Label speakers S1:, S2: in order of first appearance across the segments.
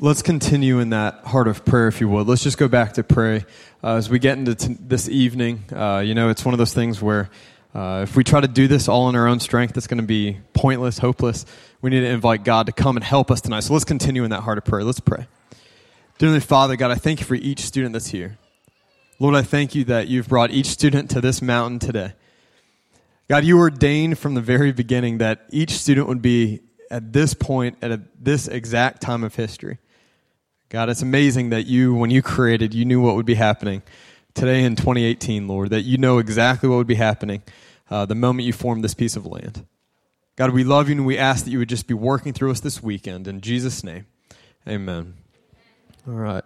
S1: let's continue in that heart of prayer, if you would. Let's just go back to pray uh, as we get into t- this evening. Uh, you know, it's one of those things where uh, if we try to do this all in our own strength, it's going to be pointless, hopeless. We need to invite God to come and help us tonight. So let's continue in that heart of prayer. Let's pray. Dearly Father, God, I thank you for each student that's here. Lord, I thank you that you've brought each student to this mountain today. God, you ordained from the very beginning that each student would be at this point, at a, this exact time of history. God, it's amazing that you, when you created, you knew what would be happening today in 2018, Lord, that you know exactly what would be happening uh, the moment you formed this piece of land. God, we love you and we ask that you would just be working through us this weekend. In Jesus' name, amen. All right.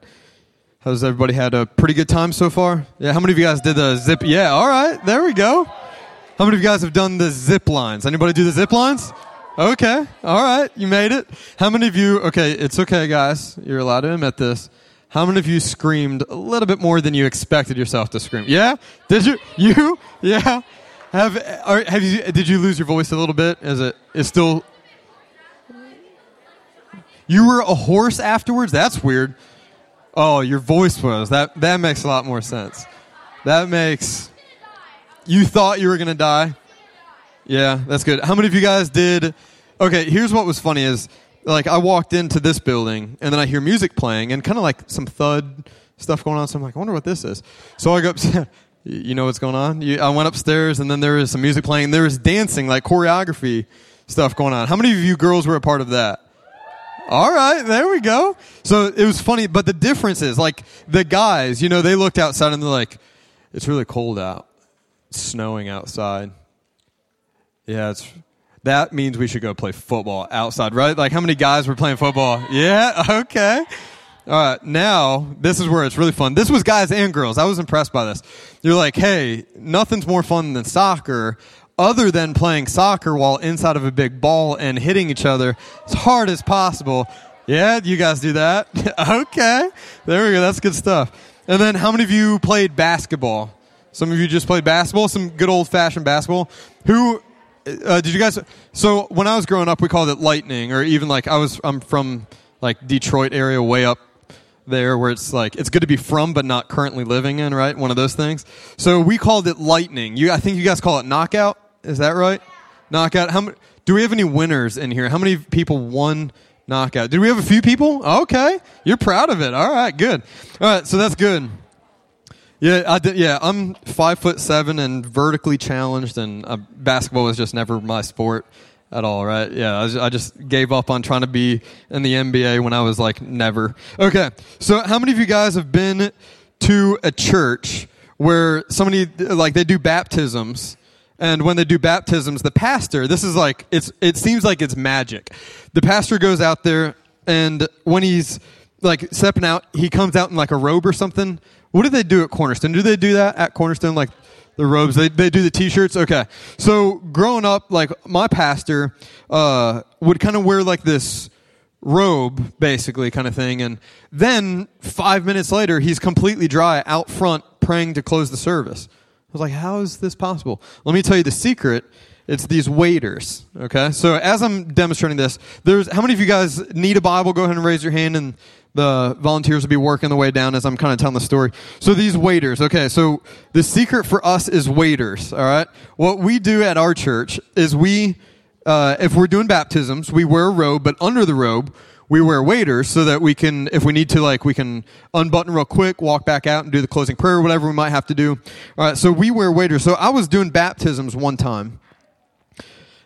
S1: How's everybody had a pretty good time so far? Yeah, how many of you guys did the zip? Yeah, all right, there we go. How many of you guys have done the zip lines? Anybody do the zip lines? Okay. All right. You made it. How many of you, okay, it's okay, guys. You're allowed to admit this. How many of you screamed a little bit more than you expected yourself to scream? Yeah? Did you? You? Yeah? Have, are, have you, did you lose your voice a little bit? Is it, is still, you were a hoarse afterwards? That's weird. Oh, your voice was. That, that makes a lot more sense. That makes, you thought you were going to die? Yeah, that's good. How many of you guys did Okay, here's what was funny is like I walked into this building and then I hear music playing and kind of like some thud stuff going on. So I'm like, I wonder what this is. So I go you know what's going on? You, I went upstairs and then there was some music playing. There was dancing, like choreography stuff going on. How many of you girls were a part of that? All right, there we go. So it was funny, but the difference is like the guys, you know, they looked outside and they're like, it's really cold out, it's snowing outside. Yeah, it's that means we should go play football outside, right? Like, how many guys were playing football? Yeah, okay. All right, now this is where it's really fun. This was guys and girls. I was impressed by this. You're like, hey, nothing's more fun than soccer other than playing soccer while inside of a big ball and hitting each other as hard as possible. Yeah, you guys do that? okay. There we go. That's good stuff. And then how many of you played basketball? Some of you just played basketball, some good old fashioned basketball. Who uh, did you guys? So when I was growing up, we called it lightning, or even like I was. I'm from like Detroit area, way up there, where it's like it's good to be from, but not currently living in. Right, one of those things. So we called it lightning. You, I think you guys call it knockout. Is that right? Knockout. How many? Do we have any winners in here? How many people won knockout? Did we have a few people? Okay, you're proud of it. All right, good. All right, so that's good. Yeah, I did, yeah, I'm five foot seven and vertically challenged, and uh, basketball was just never my sport at all, right? Yeah, I, was, I, just gave up on trying to be in the NBA when I was like never. Okay, so how many of you guys have been to a church where somebody like they do baptisms? And when they do baptisms, the pastor, this is like, it's, it seems like it's magic. The pastor goes out there, and when he's like stepping out, he comes out in like a robe or something, what do they do at Cornerstone? Do they do that at Cornerstone? Like the robes? They, they do the t-shirts? Okay. So growing up, like my pastor, uh, would kind of wear like this robe, basically, kind of thing. And then five minutes later, he's completely dry out front praying to close the service. I was like, how is this possible? Let me tell you the secret. It's these waders. Okay. So as I'm demonstrating this, there's, how many of you guys need a Bible? Go ahead and raise your hand and the volunteers will be working the way down as I'm kind of telling the story. So these waders, okay, so the secret for us is waders, all right? What we do at our church is we, uh, if we're doing baptisms, we wear a robe, but under the robe, we wear waders so that we can, if we need to, like, we can unbutton real quick, walk back out and do the closing prayer, or whatever we might have to do. All right, so we wear waders. So I was doing baptisms one time.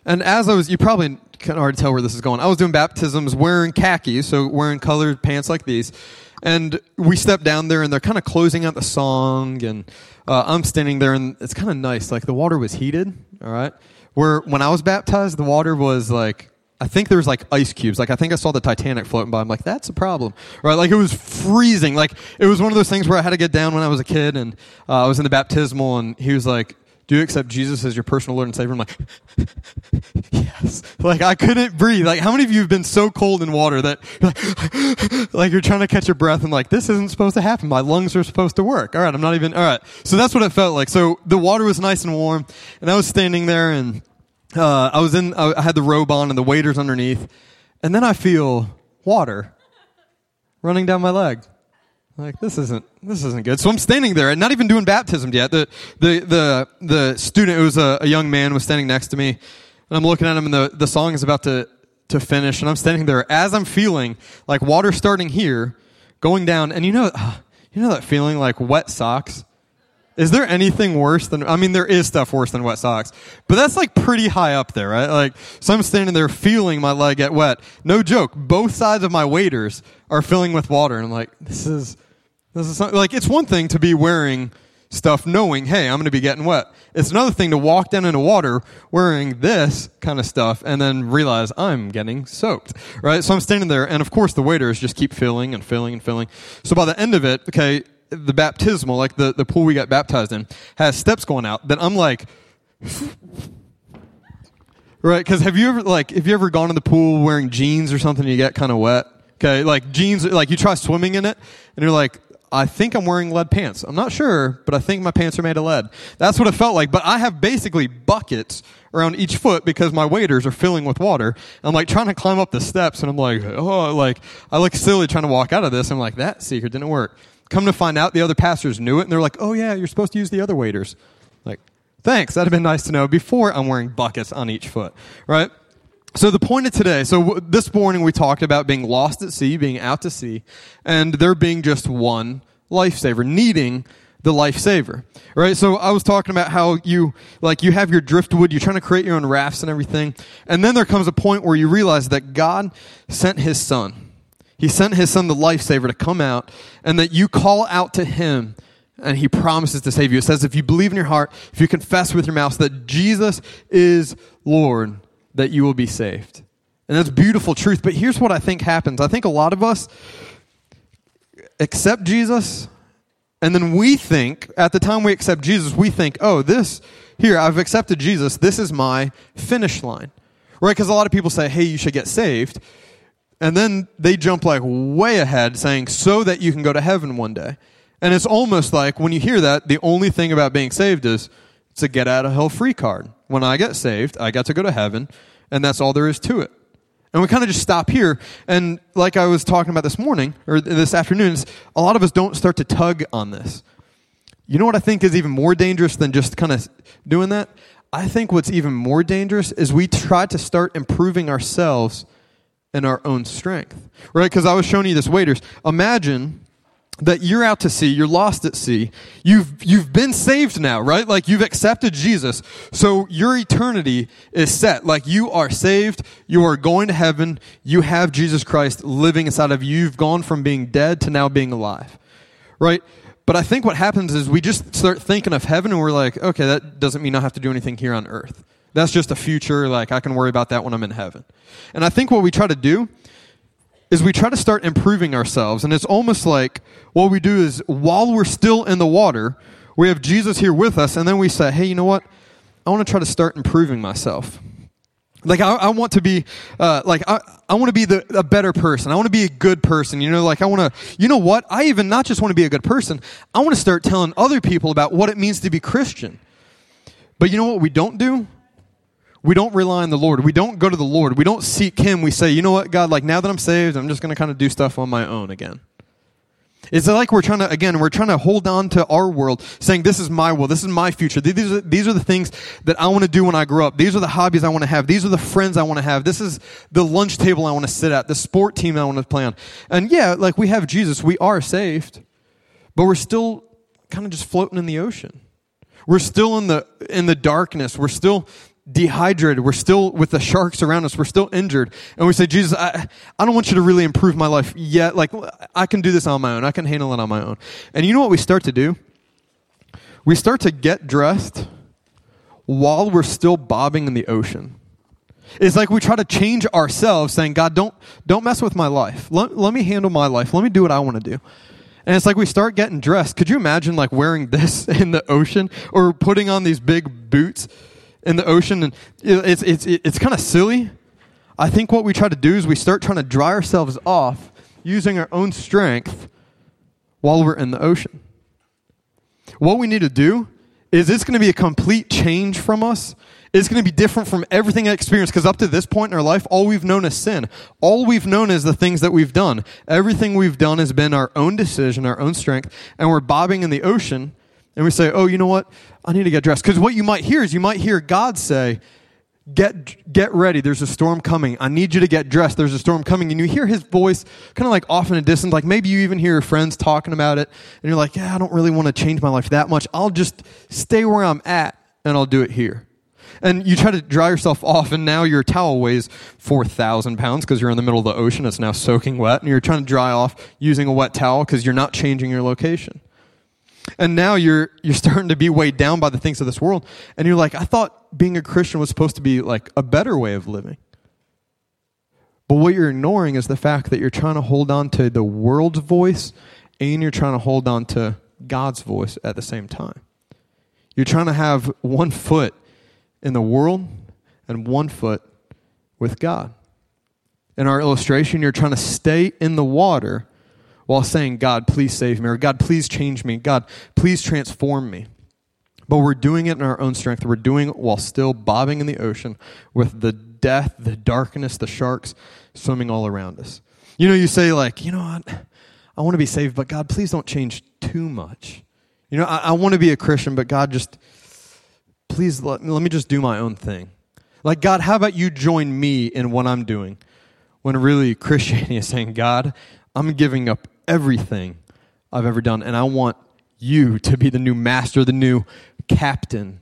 S1: And as I was, you probably can already tell where this is going. I was doing baptisms wearing khakis, so wearing colored pants like these. And we stepped down there, and they're kind of closing out the song, and uh, I'm standing there, and it's kind of nice. Like the water was heated, all right. Where when I was baptized, the water was like I think there was like ice cubes. Like I think I saw the Titanic floating by. I'm like, that's a problem, right? Like it was freezing. Like it was one of those things where I had to get down when I was a kid, and uh, I was in the baptismal, and he was like, do you accept Jesus as your personal Lord and Savior? I'm like, yes. Like I couldn't breathe. Like how many of you have been so cold in water that like, like you're trying to catch your breath and like this isn't supposed to happen. My lungs are supposed to work. All right, I'm not even. All right. So that's what it felt like. So the water was nice and warm, and I was standing there and uh, I was in. I had the robe on and the waders underneath, and then I feel water running down my leg. Like this isn't this isn't good. So I'm standing there, and not even doing baptism yet. The the the the student, it was a, a young man, was standing next to me, and I'm looking at him, and the the song is about to to finish, and I'm standing there as I'm feeling like water starting here, going down, and you know, uh, you know that feeling like wet socks. Is there anything worse than, I mean, there is stuff worse than wet socks, but that's like pretty high up there, right? Like, so I'm standing there feeling my leg get wet. No joke. Both sides of my waders are filling with water. And I'm like, this is, this is like, it's one thing to be wearing stuff knowing, hey, I'm going to be getting wet. It's another thing to walk down into water wearing this kind of stuff and then realize I'm getting soaked, right? So I'm standing there, and of course the waders just keep filling and filling and filling. So by the end of it, okay, the baptismal, like the, the pool we got baptized in, has steps going out that I'm like, right? Because have you ever like have you ever gone in the pool wearing jeans or something? and You get kind of wet. Okay, like jeans, like you try swimming in it, and you're like, I think I'm wearing lead pants. I'm not sure, but I think my pants are made of lead. That's what it felt like. But I have basically buckets around each foot because my waders are filling with water. I'm like trying to climb up the steps, and I'm like, oh, like I look silly trying to walk out of this. I'm like, that secret didn't work. Come to find out, the other pastors knew it, and they're like, "Oh yeah, you're supposed to use the other waders." Like, thanks. That'd have been nice to know before I'm wearing buckets on each foot, right? So the point of today, so this morning we talked about being lost at sea, being out to sea, and there being just one lifesaver, needing the lifesaver, right? So I was talking about how you, like, you have your driftwood, you're trying to create your own rafts and everything, and then there comes a point where you realize that God sent His Son he sent his son, the lifesaver, to come out, and that you call out to him, and he promises to save you. It says, if you believe in your heart, if you confess with your mouth that Jesus is Lord, that you will be saved. And that's beautiful truth. But here's what I think happens I think a lot of us accept Jesus, and then we think, at the time we accept Jesus, we think, oh, this, here, I've accepted Jesus, this is my finish line. Right? Because a lot of people say, hey, you should get saved. And then they jump like way ahead saying, so that you can go to heaven one day. And it's almost like when you hear that, the only thing about being saved is it's a get out of hell free card. When I get saved, I got to go to heaven, and that's all there is to it. And we kind of just stop here. And like I was talking about this morning, or this afternoon, a lot of us don't start to tug on this. You know what I think is even more dangerous than just kind of doing that? I think what's even more dangerous is we try to start improving ourselves in our own strength. Right? Because I was showing you this waders. Imagine that you're out to sea, you're lost at sea. You've you've been saved now, right? Like you've accepted Jesus. So your eternity is set. Like you are saved, you are going to heaven, you have Jesus Christ living inside of you. You've gone from being dead to now being alive. Right? But I think what happens is we just start thinking of heaven and we're like, okay, that doesn't mean I have to do anything here on earth. That's just a future. Like, I can worry about that when I'm in heaven. And I think what we try to do is we try to start improving ourselves. And it's almost like what we do is while we're still in the water, we have Jesus here with us, and then we say, hey, you know what? I want to try to start improving myself. Like I, I want to be, uh, like I, I want to be the, a better person. I want to be a good person. You know, like I want to, you know what? I even not just want to be a good person. I want to start telling other people about what it means to be Christian. But you know what we don't do? We don't rely on the Lord. We don't go to the Lord. We don't seek Him. We say, you know what, God, like now that I'm saved, I'm just going to kind of do stuff on my own again. It's like we're trying to, again, we're trying to hold on to our world, saying, this is my will, this is my future. These are, these are the things that I want to do when I grow up. These are the hobbies I want to have. These are the friends I want to have. This is the lunch table I want to sit at, the sport team I want to play on. And yeah, like we have Jesus, we are saved, but we're still kind of just floating in the ocean. We're still in the, in the darkness. We're still dehydrated. We're still with the sharks around us. We're still injured. And we say, Jesus, I, I don't want you to really improve my life yet. Like, I can do this on my own. I can handle it on my own. And you know what we start to do? We start to get dressed while we're still bobbing in the ocean. It's like we try to change ourselves, saying, God, don't, don't mess with my life. Let, let me handle my life. Let me do what I want to do. And it's like we start getting dressed. Could you imagine like wearing this in the ocean or putting on these big boots? In the ocean, and it's, it's, it's kind of silly. I think what we try to do is we start trying to dry ourselves off using our own strength while we're in the ocean. What we need to do is it's going to be a complete change from us It's going to be different from everything I experienced because up to this point in our life, all we've known is sin. All we've known is the things that we've done. Everything we've done has been our own decision, our own strength, and we're bobbing in the ocean and we say, oh, you know what? I need to get dressed. Because what you might hear is you might hear God say, get get ready. There's a storm coming. I need you to get dressed. There's a storm coming. And you hear his voice kind of like off in a distance. Like maybe you even hear your friends talking about it. And you're like yeah i don't really want to change my life that much. I'll just stay where i'm at and i'll do it here. And you try to dry yourself off and now your towel weighs 4000 pounds because you're in the middle of the ocean. It's now soaking wet. And you're trying to dry off using a wet towel because you're not changing your location and now you're you're starting to be weighed down by the things of this world. And you're like i thought being a christian was supposed to be like a better way of living. But what you're ignoring is the fact that you're trying to hold on to the world's voice and you're trying to hold on to god's voice at the same time. You're trying to have one foot in the world and one foot with god. In our illustration you're trying to stay in the water while saying, God, please save me, or God, please change me, God, please transform me. But we're doing it in our own strength. We're doing it while still bobbing in the ocean with the death, the darkness, the sharks swimming all around us. You know, you say, like, you know what? I want to be saved, but God, please don't change too much. You know, I, I want to be a Christian, but God, just please let, let me just do my own thing. Like, God, how about you join me in what I'm doing? When really Christianity is saying, God, I'm giving up everything I've ever done, and I want you to be the new master, the new captain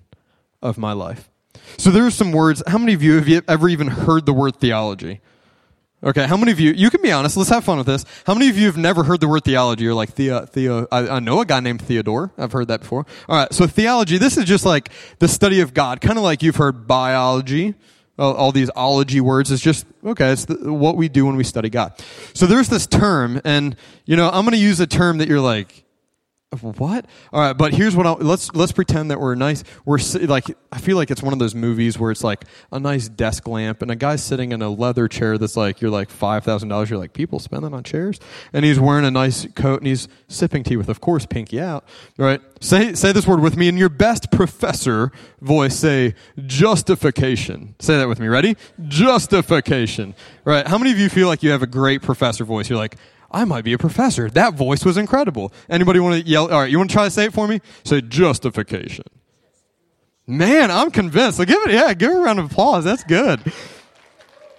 S1: of my life. So there are some words. How many of you have ever even heard the word theology? Okay, how many of you, you can be honest, let's have fun with this. How many of you have never heard the word theology? You're like, Theo, Theo, I, I know a guy named Theodore. I've heard that before. All right, so theology, this is just like the study of God, kind of like you've heard biology, all, these ology words is just okay it's the, what we do when we study god. So there's this term and you know i'm going to use a term that you're like what? All right but here's what I'll, let's let's pretend that we're nice. We're like i feel like it's one of those movies where it's like a nice desk lamp and a guy sitting in a leather chair that's like you're like $5000 you're like people spend that on chairs? And he's wearing a nice coat and he's sipping tea with of course pinky out right? Say say this word with me in your best professor voice say justification. Say that with me. Ready? Justification. Right? How many of you feel like you have a great professor voice? You're like I might be a professor. That voice was incredible. Anybody want to yell? All right, you want to try to say it for me? Say justification. Man, I'm convinced. So give it, yeah, give it a round of applause. That's good.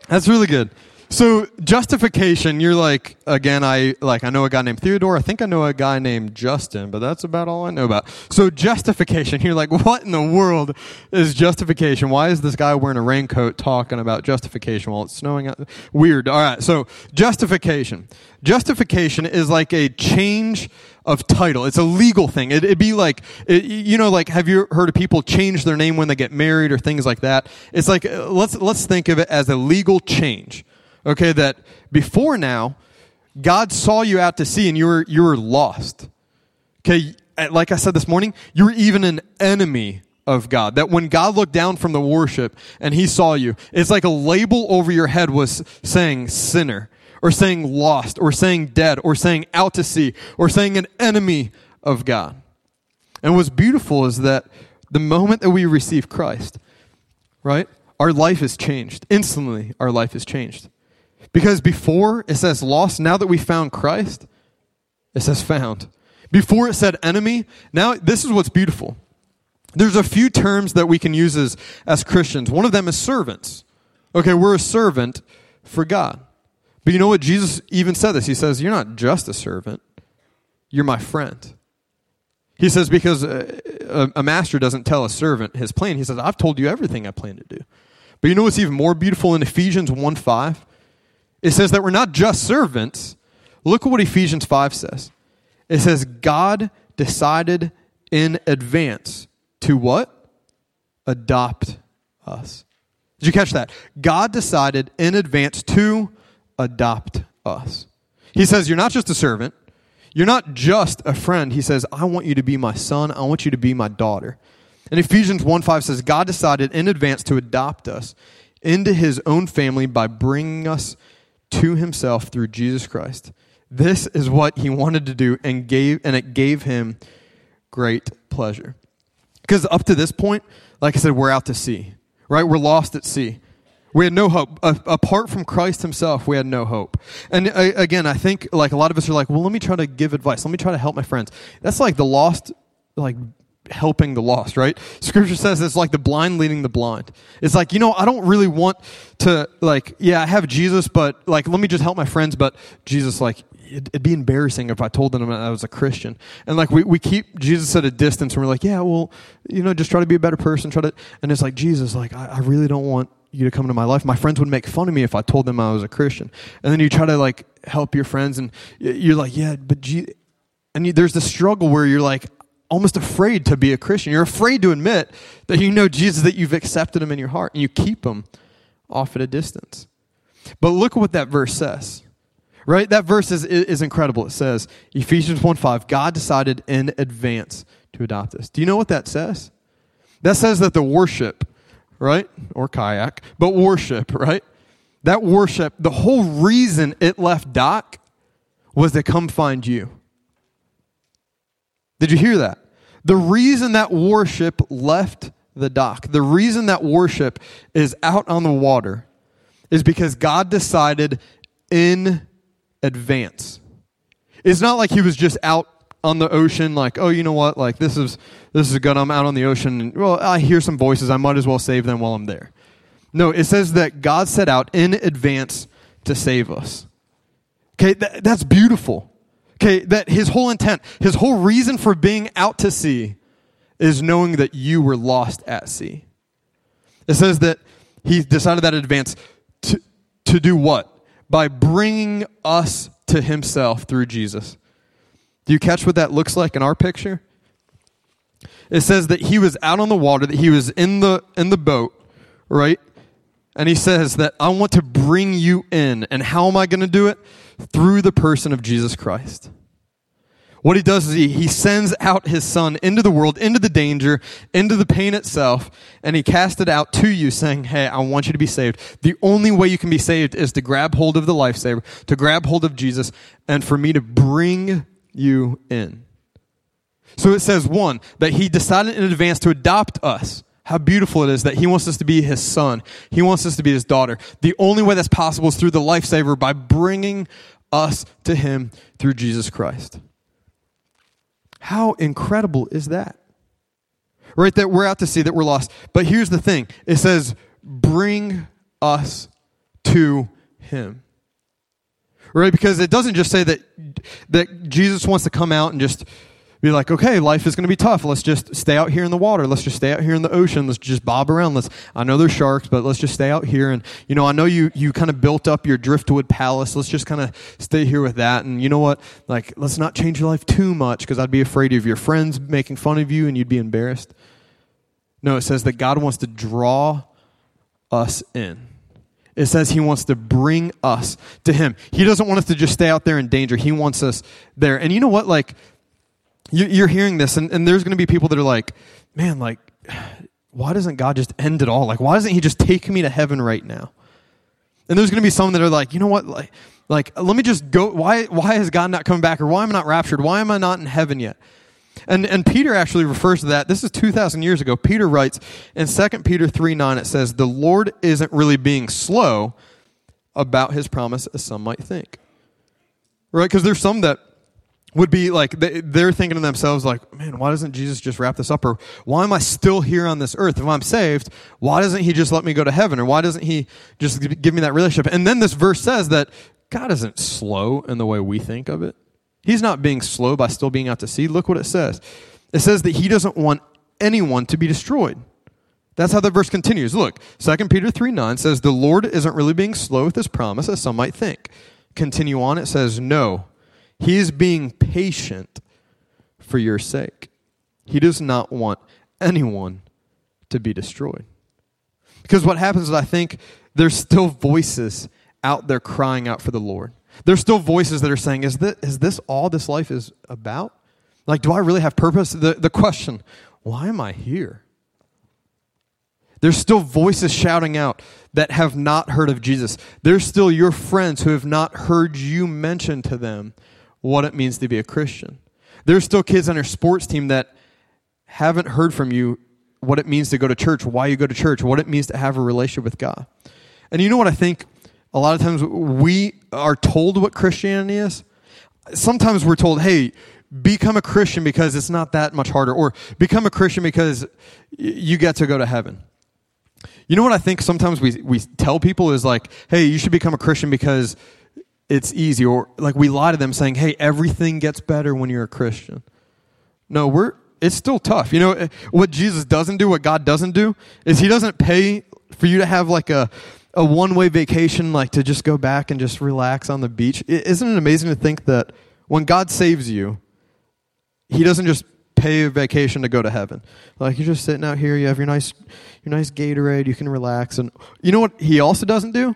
S1: That's really good. So justification, you're like again. I like I know a guy named Theodore. I think I know a guy named Justin, but that's about all I know about. So justification, you're like, what in the world is justification? Why is this guy wearing a raincoat talking about justification while it's snowing out? Weird. All right. So justification, justification is like a change of title. It's a legal thing. It, would be like, it, you know, like have you heard of people change their name when they get married or things like that? It's like uh, let's let's think of it as a legal change okay, that before now, God saw you out to sea and you were, you were lost. Okay, like I said this morning, you were even an enemy of God. That when God looked down from the worship and he saw you, it's like a label over your head was saying sinner, or saying lost, or saying dead, or saying out to sea, or saying an enemy of God. And what's beautiful is that the moment that we receive Christ, right, our life is changed. Instantly, our life is changed. Because before it says lost, now that we found Christ, it says found. Before it said enemy, now this is what's beautiful. There's a few terms that we can use as, as Christians. One of them is servants. Okay, we're a servant for God. But you know what? Jesus even said this. He says, You're not just a servant, you're my friend. He says, Because a, a master doesn't tell a servant his plan. He says, I've told you everything I plan to do. But you know what's even more beautiful in Ephesians 1 5? It says that we're not just servants. Look at what Ephesians 5 says. It says, God decided in advance to what? Adopt us. Did you catch that? God decided in advance to adopt us. He says, You're not just a servant. You're not just a friend. He says, I want you to be my son. I want you to be my daughter. And Ephesians 1 5 says, God decided in advance to adopt us into his own family by bringing us to himself through Jesus Christ. This is what he wanted to do and gave and it gave him great pleasure. Because up to this point, like I said, we're out to sea. right? We're lost at sea. We had no hope. Apart from Christ himself, we had no hope. And again, I think like a lot of us are like, well, let me try to give advice. Let me try to help my friends. That's like the lost, like helping the lost, right? Scripture says it's like the blind leading the blind. It's like, you know, I don't really want to like, yeah, I have Jesus, but like, let me just help my friends. But Jesus, like, it'd, be embarrassing if I told them I was a Christian. And like, we, we keep Jesus at a distance and we're like, yeah, well, you know, just try to be a better person. Try to, and it's like, Jesus, like, I, I really don't want you to come into my life. My friends would make fun of me if I told them I was a Christian. And then you try to like help your friends and you're like, yeah, but Je-, and you, there's this struggle where you're like almost afraid to be a Christian. You're afraid to admit that you know Jesus, that you've accepted him in your heart and you keep him off at a distance. But look what that verse says. Right? That verse is, is incredible. It says, Ephesians 1 5, God decided in advance to adopt us. Do you know what that says? That says that the worship right? Or kayak, but worship, right? That worship, the whole reason it left dock was to come find you. Did you hear that? The reason that worship left the dock, the reason that worship is out on the water is because God decided in advance. It's not like he was just out on the ocean, like, oh, you know what? Like, this is, this is good. I'm out on the ocean. And, well, I hear some voices. I might as well save them while I'm there. No, it says that God set out in advance to save us. Okay, that, that's beautiful. Okay, that his whole intent, his whole reason for being out to sea is knowing that you were lost at sea. It says that he decided that in advance to, to do what? By bringing us to himself through Jesus. Do you catch what that looks like in our picture? It says that he was out on the water, that he was in the in the boat, right? And he says that I want to bring you in. And how am I going to do it? Through the person of Jesus Christ. What he does is he, he sends out his son into the world, into the danger, into the pain itself, and he casts it out to you saying, Hey, I want you to be saved. The only way you can be saved is to grab hold of the lifesaver, to grab hold of Jesus, and for me to bring you in. So it says, one, that he decided in advance to adopt us. How beautiful it is that he wants us to be his son. He wants us to be his daughter. The only way that's possible is through the lifesaver by bringing us to him through Jesus Christ. How incredible is that? Right, that we're out to sea that we're lost. But here's the thing it says, bring us to him right? Because it doesn't just say that that Jesus wants to come out and just be like, okay, life is going to be tough. Let's just stay out here in the water. Let's just stay out here in the ocean. Let's just bob around. Let's. I know there's sharks, but let's just stay out here. And you know, I know you you kind of built up your driftwood palace. Let's just kind of stay here with that. And you know what? Like, let's not change your life too much because I'd be afraid of your friends making fun of you and you'd be embarrassed. No, it says that God wants to draw us in. It says he wants to bring us to him. He doesn't want us to just stay out there in danger. He wants us there. And you know what? Like, you're hearing this, and, and there's going to be people that are like, man, like, why doesn't God just end it all? Like, why doesn't he just take me to heaven right now? And there's going to be some that are like, you know what? Like, like, let me just go. Why, why is God not come back? Or why am I not raptured? Why am I not in heaven yet? And, and Peter actually refers to that. This is 2,000 years ago. Peter writes in 2 Peter 3 9, it says, The Lord isn't really being slow about his promise as some might think. Right? Because there's some that would be like, they're thinking to themselves, like, man, why doesn't Jesus just wrap this up? Or why am I still here on this earth? If I'm saved, why doesn't he just let me go to heaven? Or why doesn't he just give me that relationship? And then this verse says that God isn't slow in the way we think of it. He's not being slow by still being out to sea. Look what it says. It says that he doesn't want anyone to be destroyed. That's how the verse continues. Look, 2 Peter 3 9 says, The Lord isn't really being slow with his promise, as some might think. Continue on, it says, No, he is being patient for your sake. He does not want anyone to be destroyed. Because what happens is, I think there's still voices out there crying out for the Lord. There's still voices that are saying, is this, is this all this life is about? Like, do I really have purpose? The, the question, why am I here? There's still voices shouting out that have not heard of Jesus. There's still your friends who have not heard you mention to them what it means to be a Christian. There's still kids on your sports team that haven't heard from you what it means to go to church, why you go to church, what it means to have a relationship with God. And you know what I think? A lot of times we are told what Christianity is. Sometimes we're told, hey, become a Christian because it's not that much harder, or become a Christian because you get to go to heaven. You know what I think sometimes we, we tell people is like, hey, you should become a Christian because it's easy. Or like we lie to them saying, hey, everything gets better when you're a Christian. No, we're, it's still tough. You know, eh, what Jesus doesn't do, what God doesn't do, is He doesn't pay for you to have like a, a one way vacation, like to just go back and just relax on the beach. Isn't it amazing to think that when God saves you, He doesn't just pay a vacation to go to heaven. Like you're just sitting out here, you have your nice your nice Gatorade, you can relax and you know what he also doesn't do?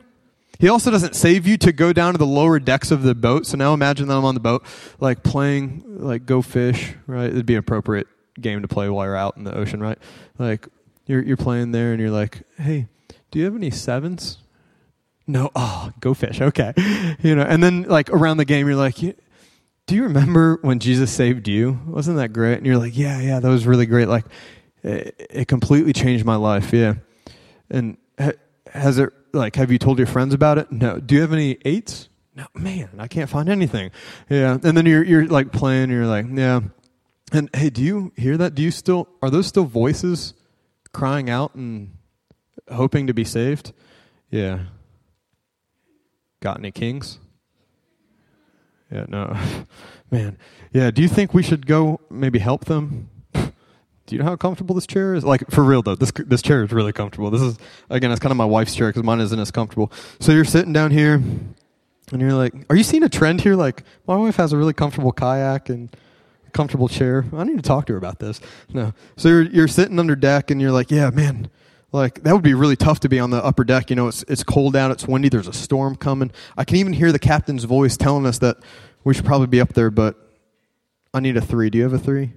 S1: He also doesn't save you to go down to the lower decks of the boat. So now imagine that I'm on the boat, like playing, like go fish, right? It'd be an appropriate game to play while you're out in the ocean, right? Like you're you're playing there, and you're like, hey, do you have any sevens? No. Oh, go fish. Okay, you know. And then like around the game, you're like, do you remember when Jesus saved you? Wasn't that great? And you're like, yeah, yeah, that was really great. Like it, it completely changed my life. Yeah. And has it like have you told your friends about it? No. Do you have any eights? No, man, I can't find anything. Yeah. And then you're you're like playing, you're like, yeah. And hey, do you hear that? Do you still are those still voices crying out and hoping to be saved? Yeah. Got any kings? Yeah, no. Man. Yeah, do you think we should go maybe help them? Do you know how comfortable this chair is? Like for real though, this this chair is really comfortable. This is again, it's kind of my wife's chair because mine isn't as comfortable. So you're sitting down here, and you're like, "Are you seeing a trend here? Like my wife has a really comfortable kayak and comfortable chair. I need to talk to her about this." No. So you're you're sitting under deck, and you're like, "Yeah, man." Like that would be really tough to be on the upper deck. You know, it's it's cold out, it's windy, there's a storm coming. I can even hear the captain's voice telling us that we should probably be up there, but I need a three. Do you have a three?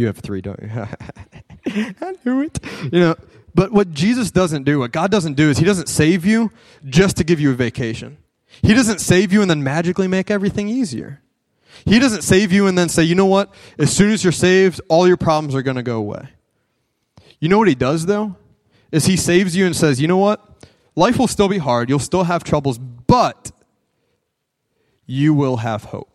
S1: You have three, don't you? I knew it. You know, but what Jesus doesn't do, what God doesn't do, is He doesn't save you just to give you a vacation. He doesn't save you and then magically make everything easier. He doesn't save you and then say, you know what? As soon as you're saved, all your problems are going to go away. You know what He does, though? Is He saves you and says, you know what? Life will still be hard. You'll still have troubles, but you will have hope.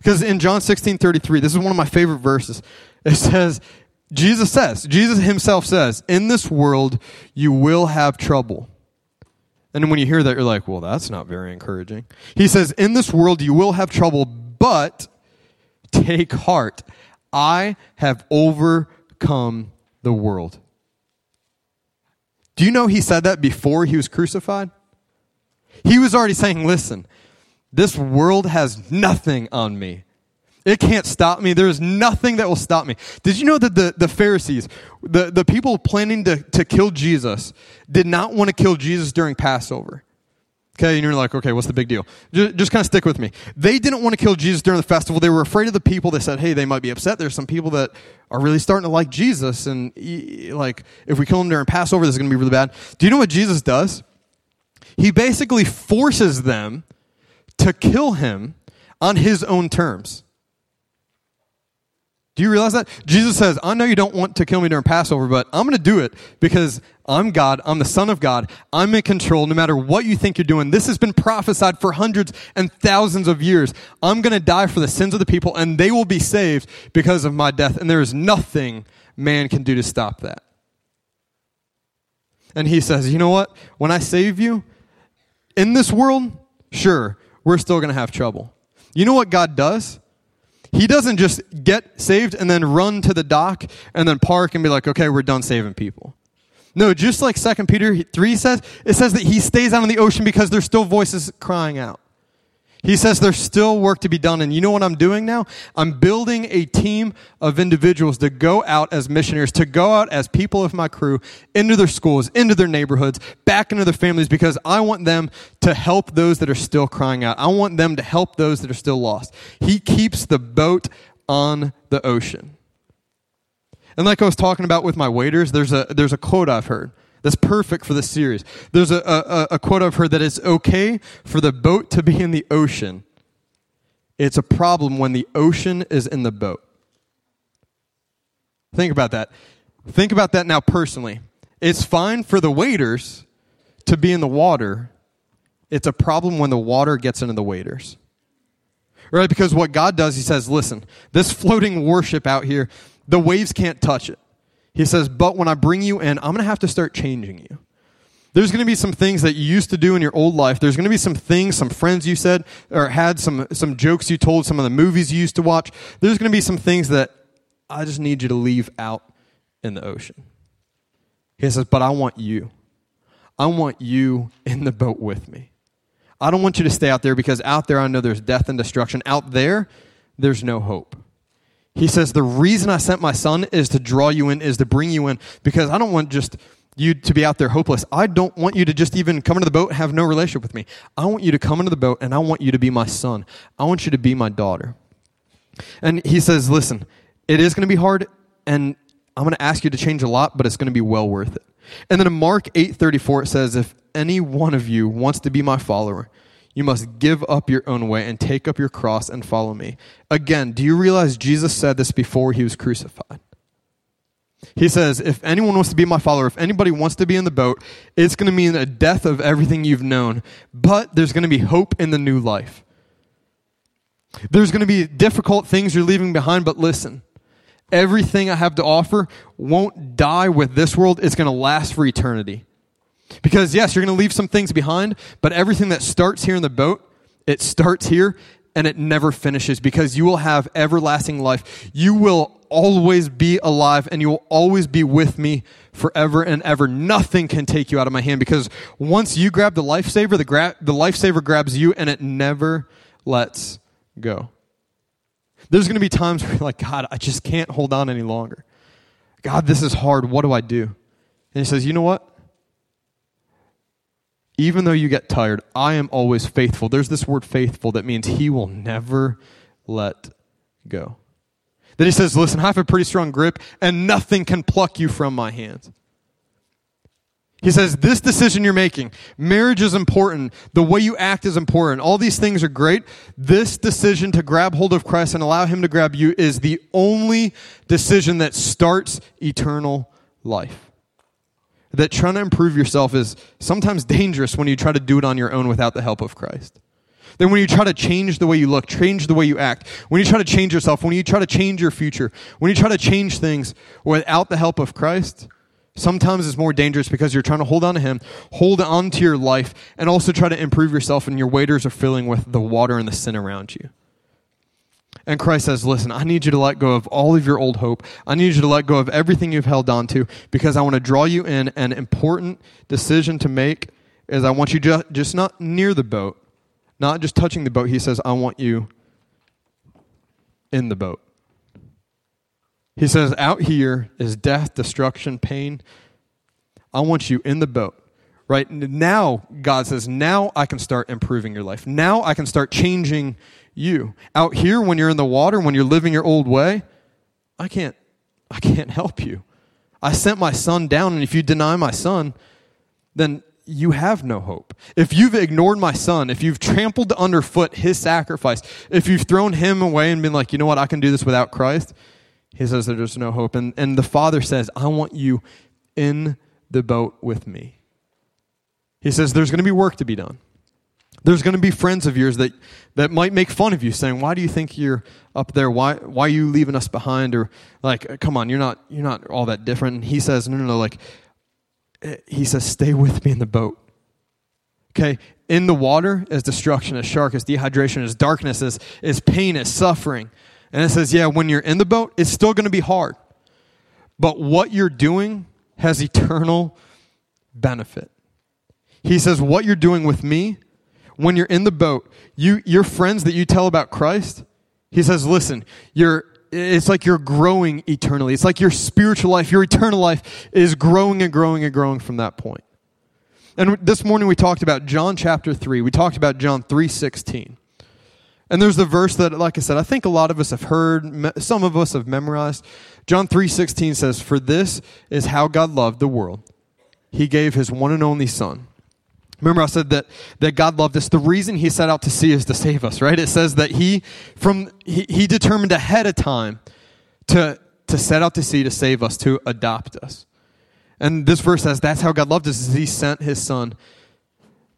S1: Because in John 16 33, this is one of my favorite verses. It says, Jesus says, Jesus himself says, in this world you will have trouble. And when you hear that, you're like, well, that's not very encouraging. He says, in this world you will have trouble, but take heart. I have overcome the world. Do you know he said that before he was crucified? He was already saying, listen, this world has nothing on me. It can't stop me. There is nothing that will stop me. Did you know that the, the Pharisees, the, the people planning to, to kill Jesus, did not want to kill Jesus during Passover? Okay, and you're like, okay, what's the big deal? Just, just kind of stick with me. They didn't want to kill Jesus during the festival. They were afraid of the people. They said, hey, they might be upset. There's some people that are really starting to like Jesus, and like, if we kill them during Passover, this is going to be really bad. Do you know what Jesus does? He basically forces them to kill him on his own terms. Do you realize that? Jesus says, I know you don't want to kill me during Passover, but I'm going to do it because I'm God. I'm the Son of God. I'm in control no matter what you think you're doing. This has been prophesied for hundreds and thousands of years. I'm going to die for the sins of the people, and they will be saved because of my death. And there is nothing man can do to stop that. And he says, You know what? When I save you in this world, sure, we're still going to have trouble. You know what God does? He doesn't just get saved and then run to the dock and then park and be like, okay, we're done saving people. No, just like 2 Peter 3 says, it says that he stays out in the ocean because there's still voices crying out. He says there's still work to be done. And you know what I'm doing now? I'm building a team of individuals to go out as missionaries, to go out as people of my crew into their schools, into their neighborhoods, back into their families, because I want them to help those that are still crying out. I want them to help those that are still lost. He keeps the boat on the ocean. And like I was talking about with my waders, there's a, there's a quote I've heard that's perfect for this series. There's a, a, a quote I've heard that it's okay for the boat to be in the ocean. It's a problem when the ocean is in the boat. Think about that. Think about that now personally. It's fine for the waders to be in the water. It's a problem when the water gets into the waders. Right? Because what God does, He says, listen, this floating worship out here, the waves can't touch it. He says, but when I bring you in, I'm going to have to start changing you. There's going to be some things that you used to do in your old life. There's going to be some things, some friends you said, or had some, some jokes you told, some of the movies you used to watch. There's going to be some things that I just need you to leave out in the ocean. He says, but I want you. I want you in the boat with me. I don't want you to stay out there because out there I know there's death and destruction. Out there, there's no hope. He says, The reason I sent my son is to draw you in, is to bring you in, because I don't want just you to be out there hopeless. I don't want you to just even come into the boat have no relationship with me. I want you to come into the boat and I want you to be my son. I want you to be my daughter. And he says, Listen, it is going to be hard and I'm going to ask you to change a lot, but it's going to be well worth it. And then in Mark 8:34 it says if any one of you wants to be my follower, you must give up your own way and take up your cross and follow me. Again, do you realize Jesus said this before he was crucified? He says, if anyone wants to be my follower, if anybody wants to be in the boat, it's going to mean a death of everything you've known, but there's going to be hope in the new life. There's going to be difficult things you're leaving behind, but listen, everything I have to offer won't die with this world, it's going to last for eternity. Because, yes, you're going to leave some things behind, but everything that starts here in the boat, it starts here and it never finishes because you will have everlasting life. You will always be alive and you will always be with me forever and ever. Nothing can take you out of my hand because once you grab the lifesaver, the, gra- the lifesaver grabs you and it never lets go. There's going to be times where you're like, God, I just can't hold on any longer. God, this is hard. What do I do? And he says, You know what? Even though you get tired, I am always faithful. There's this word faithful that means he will never let go. Then he says, Listen, I have a pretty strong grip, and nothing can pluck you from my hands. He says, This decision you're making, marriage is important. The way you act is important. All these things are great. This decision to grab hold of Christ and allow Him to grab you is the only decision that starts eternal life that trying to improve yourself is sometimes dangerous when you try to do it on your own without the help of Christ. Then when you try to change the way you look, change the way you act, when you try to change yourself, when you try to change your future, when you try to change things without the help of Christ, sometimes it's more dangerous because you're trying to hold on to Him, hold on to your life, and also try to improve yourself, and your waders are filling with the water and the sin around you. And Christ says, Listen, I need you to let go of all of your old hope. I need you to let go of everything you've held on to because I want to draw you in. An important decision to make is I want you just, not near the boat, not just touching the boat. He says, I want you in the boat. He says, Out here is death, destruction, pain. I want you in the boat. Right now, God says, now I can start improving your life. Now I can start changing you. Out here, when you're in the water, when you're living your old way, I can't, I can't help you. I sent my son down, and if you deny my son, then you have no hope. If you've ignored my son, if you've trampled underfoot his sacrifice, if you've thrown him away and been like, you know what, I can do this without Christ, he says there's no hope. And, and the father says, I want you in the boat with me. He says there's going to be work to be done. There's going to be friends of yours that, that might make fun of you, saying, "Why do you think you're up there? Why why are you leaving us behind?" Or like, "Come on, you're not you're not all that different." And he says, "No, no, no." Like, eh, he says, "Stay with me in the boat." Okay, in the water is destruction, is shark, is dehydration, is darkness, is is pain, is suffering. And it says, "Yeah, when you're in the boat, it's still going to be hard, but what you're doing has eternal benefit." He says, "What you're doing with me." when you're in the boat, you, your friends that you tell about Christ, he says, listen, you're, it's like you're growing eternally. It's like your spiritual life, your eternal life is growing and growing and growing from that point. And this morning we talked about John chapter 3. We talked about John 3:16. And there's the verse that like I said, I think a lot of us have heard, some of us have memorized. John 3:16 says, "For this is how God loved the world. He gave his one and only son, Remember, I said that, that God loved us. The reason he set out to sea is to save us, right? It says that he, from, he, he determined ahead of time to, to set out to sea to save us, to adopt us. And this verse says that's how God loved us, is he sent his son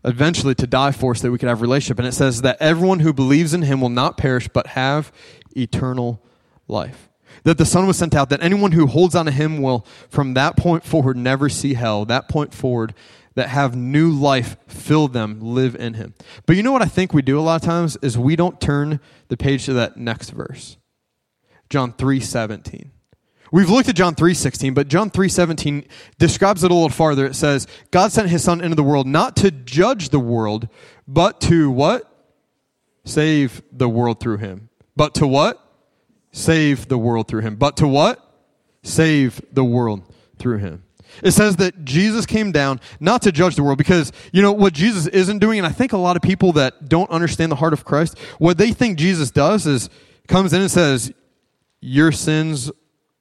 S1: eventually to die for us that we could have relationship. And it says that everyone who believes in him will not perish but have eternal life. That the Son was sent out, that anyone who holds on to him will, from that point forward, never see hell. That point forward, that have new life fill them, live in him. But you know what I think we do a lot of times is we don't turn the page to that next verse. John 3:17. We've looked at John 3:16, but John 3:17 describes it a little farther. It says, "God sent his son into the world not to judge the world, but to what? Save the world through him." But to what? Save the world through him. But to what? Save the world through him. It says that Jesus came down not to judge the world because, you know, what Jesus isn't doing, and I think a lot of people that don't understand the heart of Christ, what they think Jesus does is comes in and says, Your sins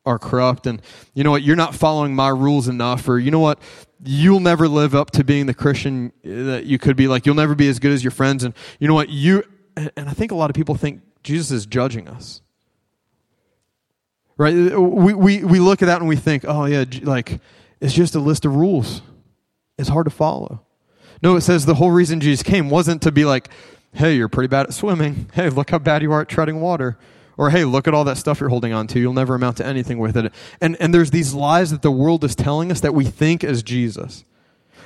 S1: are corrupt, and you know what, you're not following my rules enough, or you know what, you'll never live up to being the Christian that you could be. Like, you'll never be as good as your friends, and you know what, you, and I think a lot of people think Jesus is judging us. Right? We, we, we look at that and we think, oh, yeah, like, it's just a list of rules. It's hard to follow. No, it says the whole reason Jesus came wasn't to be like, hey, you're pretty bad at swimming. Hey, look how bad you are at treading water. Or, hey, look at all that stuff you're holding on to. You'll never amount to anything with it. And, and there's these lies that the world is telling us that we think as Jesus.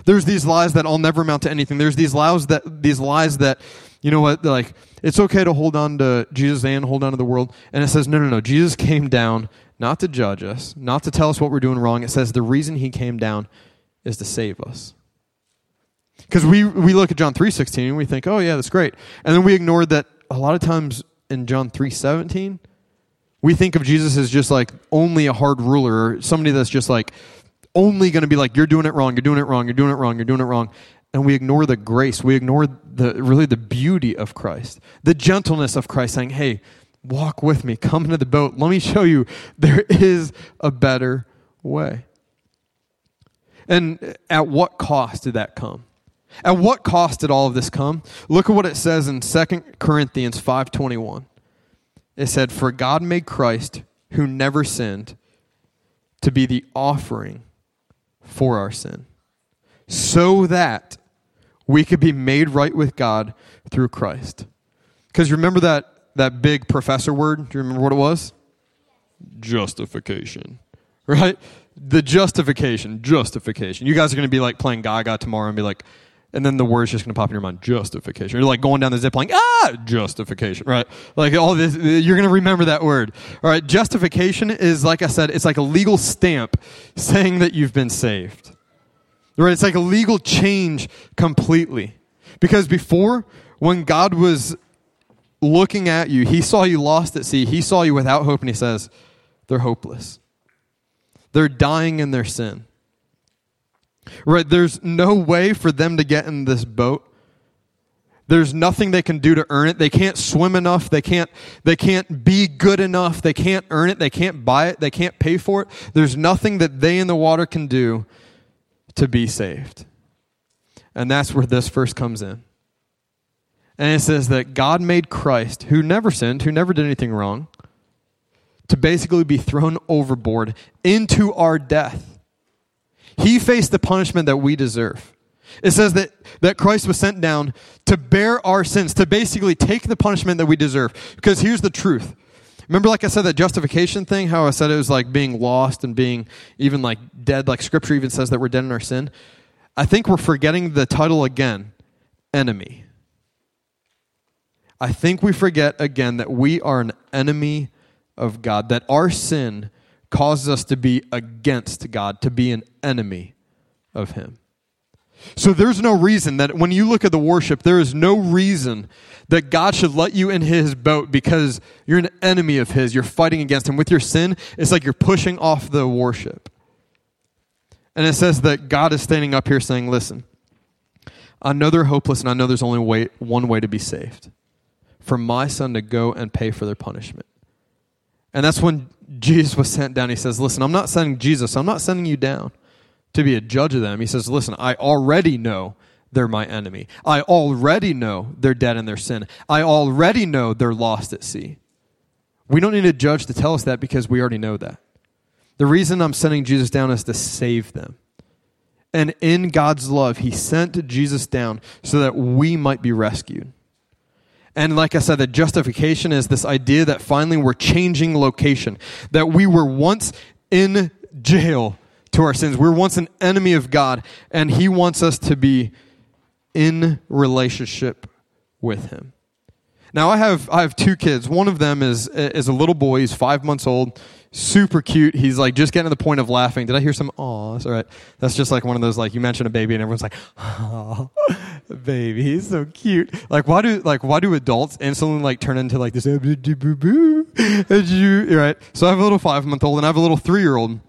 S1: There's these lies that I'll never amount to anything. There's these lies that, these lies that, you know what, like, it's okay to hold on to Jesus and hold on to the world. And it says, no, no, no. Jesus came down not to judge us, not to tell us what we're doing wrong. It says the reason he came down is to save us. Because we, we look at John 3.16 and we think, oh, yeah, that's great. And then we ignore that a lot of times in John 3.17, we think of Jesus as just like only a hard ruler or somebody that's just like only going to be like, you're doing it wrong, you're doing it wrong, you're doing it wrong, you're doing it wrong. And we ignore the grace. We ignore the really the beauty of Christ, the gentleness of Christ saying, hey, Walk with me. Come into the boat. Let me show you there is a better way. And at what cost did that come? At what cost did all of this come? Look at what it says in 2 Corinthians 5:21. It said, "For God made Christ, who never sinned, to be the offering for our sin, so that we could be made right with God through Christ." Because remember that that big professor word? Do you remember what it was? Justification. Right? The justification, justification. You guys are going to be like playing Gaga tomorrow and be like, and then the word's just going to pop in your mind, justification. You're like going down the zip line, ah, justification, right? Like all this, you're going to remember that word. All right, justification is, like I said, it's like a legal stamp saying that you've been saved. Right? It's like a legal change completely. Because before, when God was looking at you. He saw you lost at sea. He saw you without hope, and he says, They're hopeless. They're dying in their sin. Right? There's no way for them to get in this boat. There's nothing they can do to earn it. They can't swim enough. They can't, they can't be good enough. They can't earn it. They can't buy it. They can't pay for it. There's nothing that they in the water can do to be saved. And that's where this verse comes in. And it says that God made Christ, who never sinned, who never did anything wrong, to basically be thrown overboard into our death. He faced the punishment that we deserve. It says that, that Christ was sent down to bear our sins, to basically take the punishment that we deserve. Because here's the truth. Remember, like I said, that justification thing, how I said it was like being lost and being even like dead, like scripture even says that we're dead in our sin? I think we're forgetting the title again enemy. I think we forget again that we are an enemy of God, that our sin causes us to be against God, to be an enemy of Him. So there's no reason that when you look at the worship, there is no reason that God should let you in His boat because you're an enemy of His. You're fighting against Him. With your sin, it's like you're pushing off the worship. And it says that God is standing up here saying, Listen, I know they're hopeless and I know there's only way, one way to be saved for my son to go and pay for their punishment. And that's when Jesus was sent down. He says, Listen, I'm not sending Jesus, I'm not sending you down to be a judge of them. He says, Listen, I already know they're my enemy. I already know they're dead in their sin. I already know they're lost at sea. We don't need a judge to tell us that because we already know that. The reason I'm sending Jesus down is to save them. And in God's love, He sent Jesus down so that we might be rescued. And like I said, the justification is this idea that finally we're changing location, that we were once in jail to our sins. We were once an enemy of God, and He wants us to be in relationship with Him. Now I have I have two kids. One of them is is a little boy. He's five months old super cute. He's like just getting to the point of laughing. Did I hear some awes? All right. That's just like one of those like you mention a baby and everyone's like, oh, baby, he's so cute. Like why do like why do adults instantly like turn into like this? Right. So I have a little five month old and I have a little three year old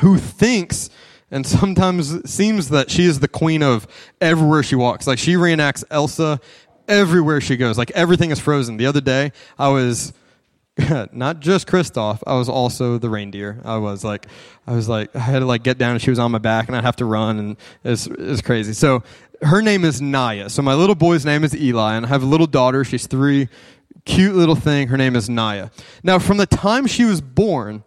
S1: who thinks and sometimes seems that she is the queen of everywhere she walks. Like she reenacts Elsa everywhere she goes. Like everything is frozen. The other day I was not just Kristoff. I was also the reindeer. I was like, I was like, I had to like get down, and she was on my back, and I'd have to run, and it's it's crazy. So her name is Naya. So my little boy's name is Eli, and I have a little daughter. She's three, cute little thing. Her name is Naya. Now, from the time she was born,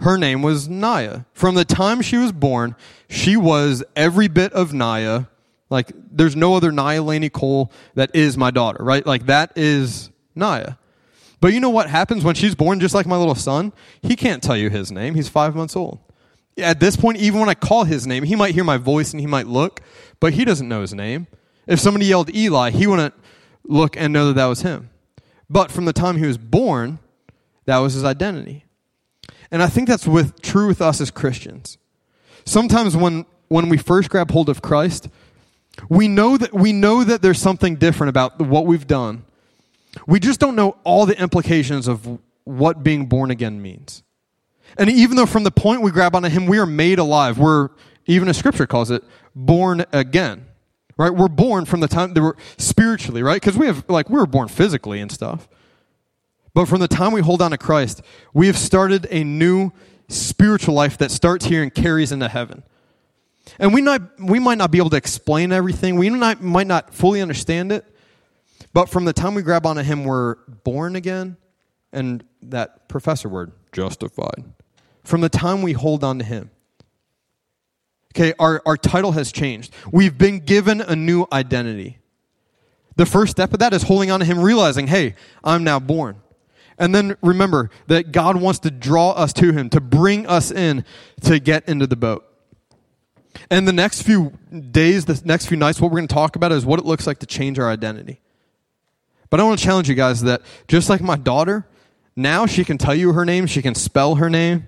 S1: her name was Naya. From the time she was born, she was every bit of Naya. Like, there's no other Naya Laney Cole that is my daughter, right? Like, that is Naya. But you know what happens when she's born, just like my little son? He can't tell you his name. He's five months old. At this point, even when I call his name, he might hear my voice and he might look, but he doesn't know his name. If somebody yelled Eli, he wouldn't look and know that that was him. But from the time he was born, that was his identity. And I think that's with, true with us as Christians. Sometimes when, when we first grab hold of Christ, we know that we know that there's something different about what we've done we just don't know all the implications of what being born again means. And even though from the point we grab onto Him, we are made alive, we're, even as Scripture calls it, born again. Right? We're born from the time that we're spiritually, right? Because we have, like, we were born physically and stuff. But from the time we hold on to Christ, we have started a new spiritual life that starts here and carries into heaven. And we, not, we might not be able to explain everything, we not, might not fully understand it. But from the time we grab onto Him, we're born again, and that professor word, justified. From the time we hold on to Him. Okay, our, our title has changed. We've been given a new identity. The first step of that is holding on to Him, realizing, hey, I'm now born. And then remember that God wants to draw us to Him, to bring us in, to get into the boat. And the next few days, the next few nights, what we're going to talk about is what it looks like to change our identity. But I want to challenge you guys that just like my daughter, now she can tell you her name, she can spell her name.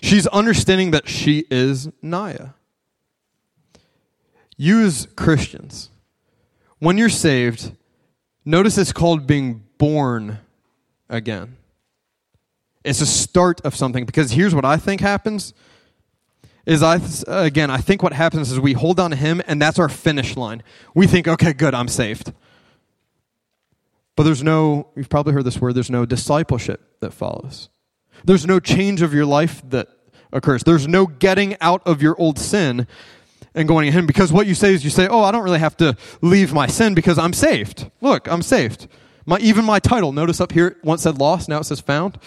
S1: She's understanding that she is Naya. You as Christians, when you're saved, notice it's called being born again. It's a start of something because here's what I think happens is I again I think what happens is we hold on to him and that's our finish line. We think okay good I'm saved. But there's no, you've probably heard this word, there's no discipleship that follows. There's no change of your life that occurs. There's no getting out of your old sin and going ahead. Because what you say is you say, oh, I don't really have to leave my sin because I'm saved. Look, I'm saved. My, even my title, notice up here, once said lost, now it says found.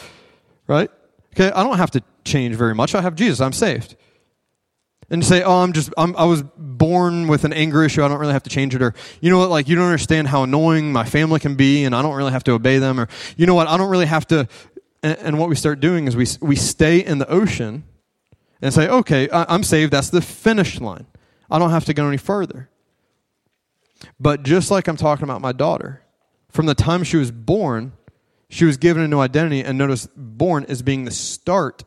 S1: Right? Okay, I don't have to change very much. I have Jesus. I'm saved and say, "Oh, I'm just I'm, i was born with an anger issue. I don't really have to change it." Or you know what? Like you don't understand how annoying my family can be, and I don't really have to obey them. Or you know what? I don't really have to. And, and what we start doing is we we stay in the ocean and say, "Okay, I, I'm saved. That's the finish line. I don't have to go any further." But just like I'm talking about my daughter, from the time she was born, she was given a new identity, and notice born as being the start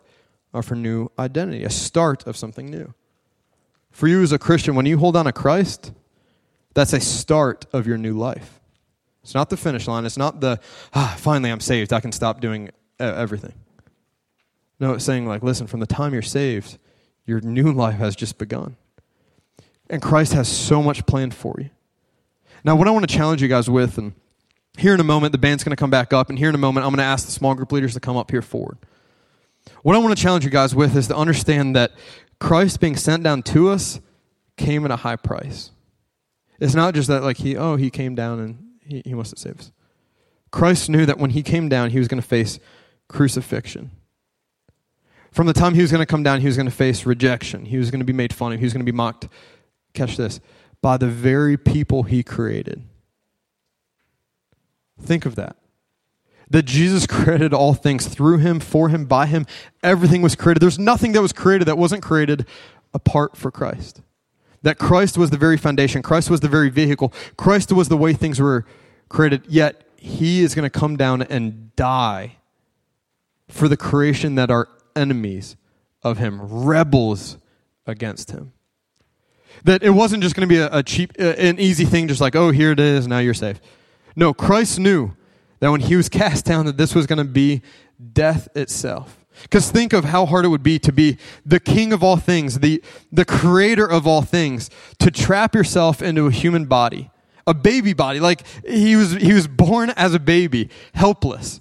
S1: of her new identity, a start of something new. For you as a Christian, when you hold on to Christ, that's a start of your new life. It's not the finish line. It's not the, ah, finally I'm saved. I can stop doing everything. No, it's saying, like, listen, from the time you're saved, your new life has just begun. And Christ has so much planned for you. Now, what I want to challenge you guys with, and here in a moment, the band's going to come back up, and here in a moment, I'm going to ask the small group leaders to come up here forward. What I want to challenge you guys with is to understand that Christ being sent down to us came at a high price. It's not just that, like, he, oh, he came down and he, he wants to save us. Christ knew that when he came down, he was going to face crucifixion. From the time he was going to come down, he was going to face rejection. He was going to be made fun of. He was going to be mocked. Catch this by the very people he created. Think of that. That Jesus created all things through him, for him, by him. Everything was created. There's nothing that was created that wasn't created apart for Christ. That Christ was the very foundation, Christ was the very vehicle, Christ was the way things were created, yet he is going to come down and die for the creation that are enemies of him, rebels against him. That it wasn't just going to be a, cheap, an easy thing, just like, oh, here it is, now you're safe. No, Christ knew that when he was cast down, that this was going to be death itself. Because think of how hard it would be to be the king of all things, the, the creator of all things, to trap yourself into a human body, a baby body. Like he was, he was born as a baby, helpless,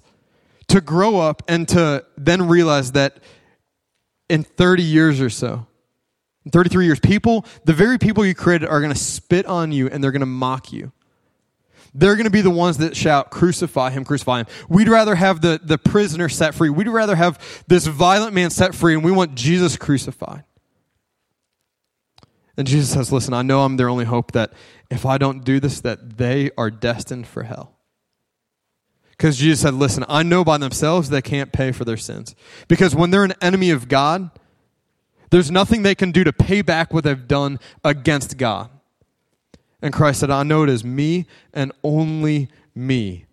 S1: to grow up and to then realize that in 30 years or so, 33 years, people, the very people you created are going to spit on you and they're going to mock you. They're going to be the ones that shout, Crucify him, crucify him. We'd rather have the, the prisoner set free. We'd rather have this violent man set free, and we want Jesus crucified. And Jesus says, Listen, I know I'm their only hope that if I don't do this, that they are destined for hell. Because Jesus said, Listen, I know by themselves they can't pay for their sins. Because when they're an enemy of God, there's nothing they can do to pay back what they've done against God. And Christ said, I know it is me and only me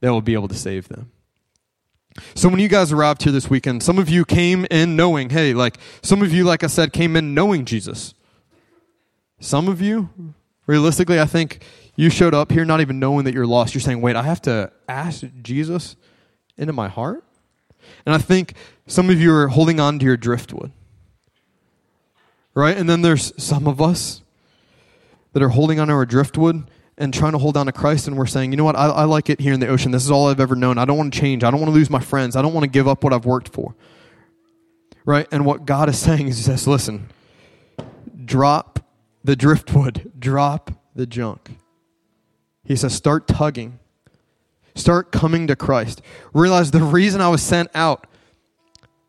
S1: that will be able to save them. So when you guys arrived here this weekend, some of you came in knowing, hey, like some of you, like I said, came in knowing Jesus. Some of you, realistically, I think you showed up here not even knowing that you're lost. You're saying, wait, I have to ask Jesus into my heart? And I think some of you are holding on to your driftwood. Right? And then there's some of us that are holding on to our driftwood and trying to hold on to Christ, and we're saying, you know what, I, I like it here in the ocean. This is all I've ever known. I don't want to change. I don't want to lose my friends. I don't want to give up what I've worked for. Right? And what God is saying is, He says, listen, drop the driftwood, drop the junk. He says, start tugging. Start coming to Christ. Realize the reason I was sent out.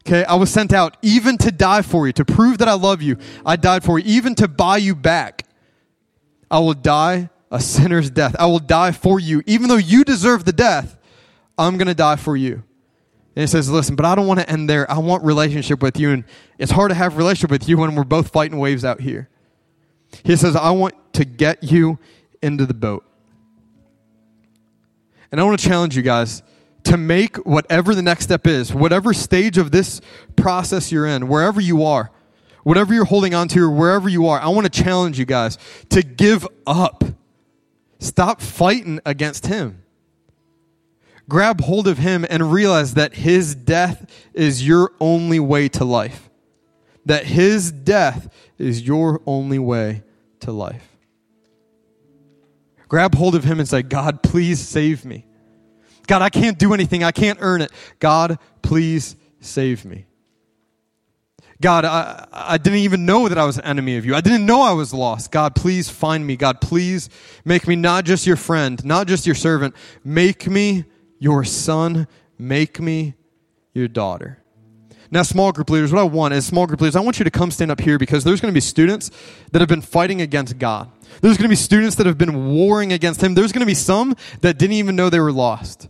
S1: Okay, I was sent out even to die for you, to prove that I love you. I died for you, even to buy you back. I will die a sinner's death. I will die for you. Even though you deserve the death, I'm going to die for you. And it says, listen, but I don't want to end there. I want relationship with you. And it's hard to have relationship with you when we're both fighting waves out here. He says, I want to get you into the boat. And I want to challenge you guys to make whatever the next step is, whatever stage of this process you're in, wherever you are, whatever you're holding on to or wherever you are, I want to challenge you guys to give up. Stop fighting against him. Grab hold of him and realize that his death is your only way to life. That his death is your only way to life. Grab hold of him and say, God, please save me. God, I can't do anything. I can't earn it. God, please save me. God, I, I didn't even know that I was an enemy of you. I didn't know I was lost. God, please find me. God, please make me not just your friend, not just your servant. Make me your son. Make me your daughter. Now, small group leaders, what I want is small group leaders, I want you to come stand up here because there's going to be students that have been fighting against God. There's going to be students that have been warring against Him. There's going to be some that didn't even know they were lost.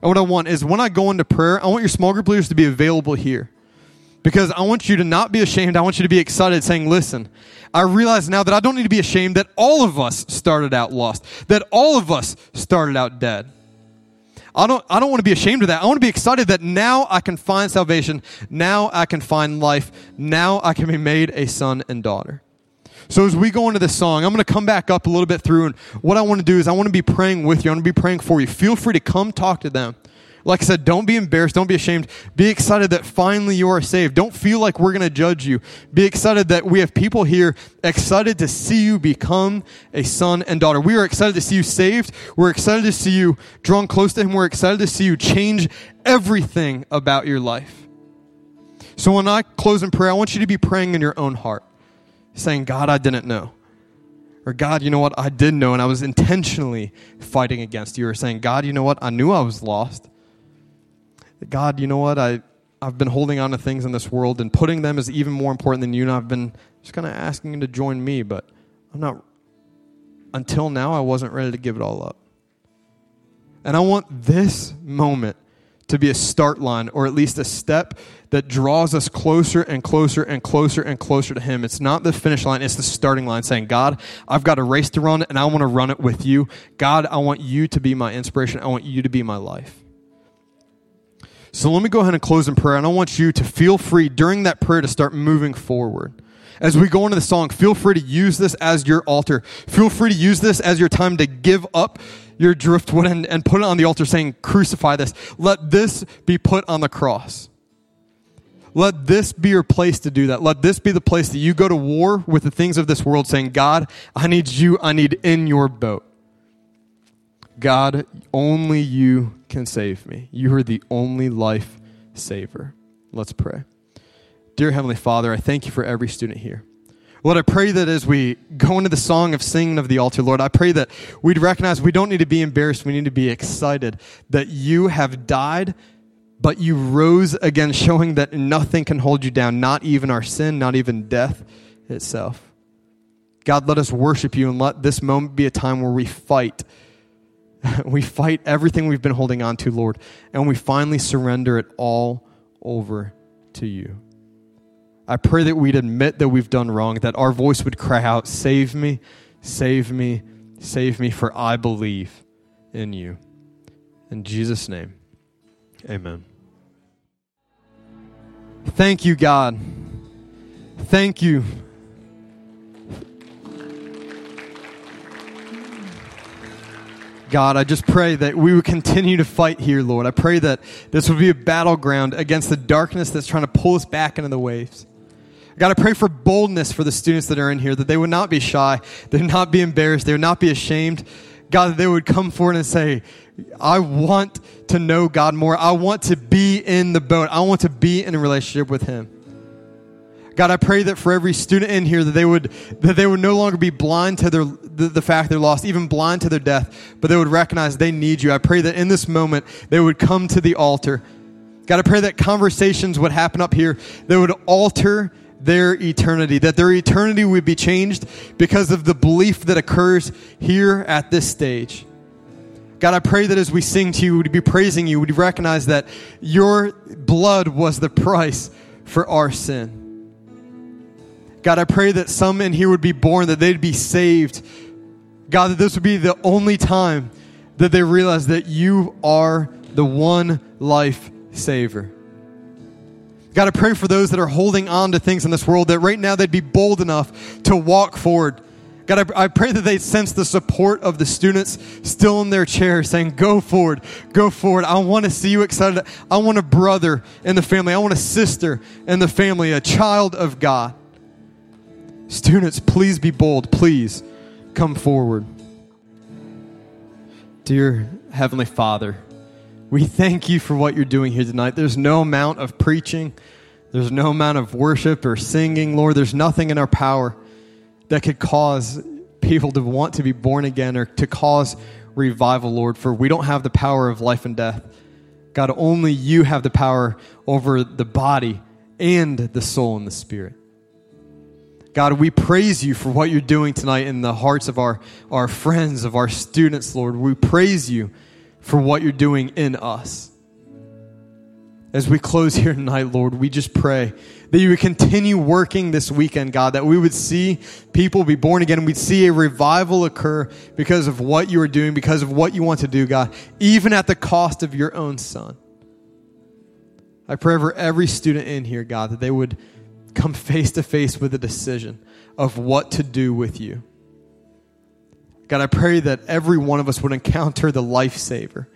S1: And what I want is when I go into prayer, I want your small group leaders to be available here. Because I want you to not be ashamed. I want you to be excited, saying, Listen, I realize now that I don't need to be ashamed that all of us started out lost, that all of us started out dead. I don't, I don't want to be ashamed of that. I want to be excited that now I can find salvation. Now I can find life. Now I can be made a son and daughter. So as we go into this song, I'm going to come back up a little bit through, and what I want to do is I want to be praying with you. I want to be praying for you. Feel free to come talk to them. Like I said, don't be embarrassed. Don't be ashamed. Be excited that finally you are saved. Don't feel like we're going to judge you. Be excited that we have people here excited to see you become a son and daughter. We are excited to see you saved. We're excited to see you drawn close to Him. We're excited to see you change everything about your life. So when I close in prayer, I want you to be praying in your own heart, saying, God, I didn't know. Or God, you know what? I did know, and I was intentionally fighting against you. Or saying, God, you know what? I knew I was lost. God, you know what? I, I've been holding on to things in this world and putting them as even more important than you, and I've been just kind of asking you to join me, but I'm not, until now, I wasn't ready to give it all up. And I want this moment to be a start line or at least a step that draws us closer and closer and closer and closer to Him. It's not the finish line, it's the starting line saying, God, I've got a race to run and I want to run it with you. God, I want you to be my inspiration. I want you to be my life. So let me go ahead and close in prayer. And I want you to feel free during that prayer to start moving forward. As we go into the song, feel free to use this as your altar. Feel free to use this as your time to give up your driftwood and, and put it on the altar saying, Crucify this. Let this be put on the cross. Let this be your place to do that. Let this be the place that you go to war with the things of this world, saying, God, I need you. I need in your boat. God, only you can save me. You are the only life saver. Let's pray. Dear Heavenly Father, I thank you for every student here. Lord, I pray that as we go into the song of singing of the altar, Lord, I pray that we'd recognize we don't need to be embarrassed. We need to be excited that you have died, but you rose again, showing that nothing can hold you down, not even our sin, not even death itself. God, let us worship you and let this moment be a time where we fight. we fight everything we've been holding on to, Lord, and we finally surrender it all over to you. I pray that we'd admit that we've done wrong, that our voice would cry out, Save me, save me, save me, for I believe in you. In Jesus' name, amen. Thank you, God. Thank you. God, I just pray that we would continue to fight here, Lord. I pray that this would be a battleground against the darkness that's trying to pull us back into the waves. God, I pray for boldness for the students that are in here, that they would not be shy, they would not be embarrassed, they would not be ashamed. God, that they would come forward and say, I want to know God more. I want to be in the boat. I want to be in a relationship with Him. God, I pray that for every student in here that they would that they would no longer be blind to their the, the, fact they're lost, even blind to their death, but they would recognize they need you. I pray that in this moment they would come to the altar. God, I pray that conversations would happen up here that would alter their eternity, that their eternity would be changed because of the belief that occurs here at this stage. God, I pray that as we sing to you, we'd be praising you, we'd recognize that your blood was the price for our sin. God, I pray that some in here would be born, that they'd be saved. God, that this would be the only time that they realize that you are the one life saver. God, I pray for those that are holding on to things in this world that right now they'd be bold enough to walk forward. God, I, I pray that they sense the support of the students still in their chairs saying, Go forward, go forward. I want to see you excited. I want a brother in the family. I want a sister in the family, a child of God. Students, please be bold. Please come forward. Dear Heavenly Father, we thank you for what you're doing here tonight. There's no amount of preaching, there's no amount of worship or singing, Lord. There's nothing in our power that could cause people to want to be born again or to cause revival, Lord, for we don't have the power of life and death. God, only you have the power over the body and the soul and the spirit. God, we praise you for what you're doing tonight in the hearts of our, our friends, of our students, Lord. We praise you for what you're doing in us. As we close here tonight, Lord, we just pray that you would continue working this weekend, God, that we would see people be born again. We'd see a revival occur because of what you are doing, because of what you want to do, God, even at the cost of your own son. I pray for every student in here, God, that they would come face to face with a decision of what to do with you. God, I pray that every one of us would encounter the lifesaver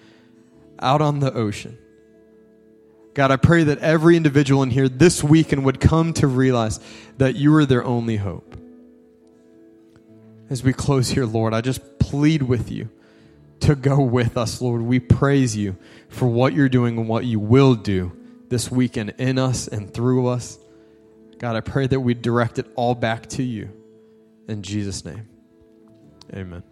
S1: out on the ocean. God, I pray that every individual in here this weekend would come to realize that you are their only hope. As we close here, Lord, I just plead with you to go with us, Lord. We praise you for what you're doing and what you will do this weekend in us and through us. God, I pray that we direct it all back to you. In Jesus' name. Amen.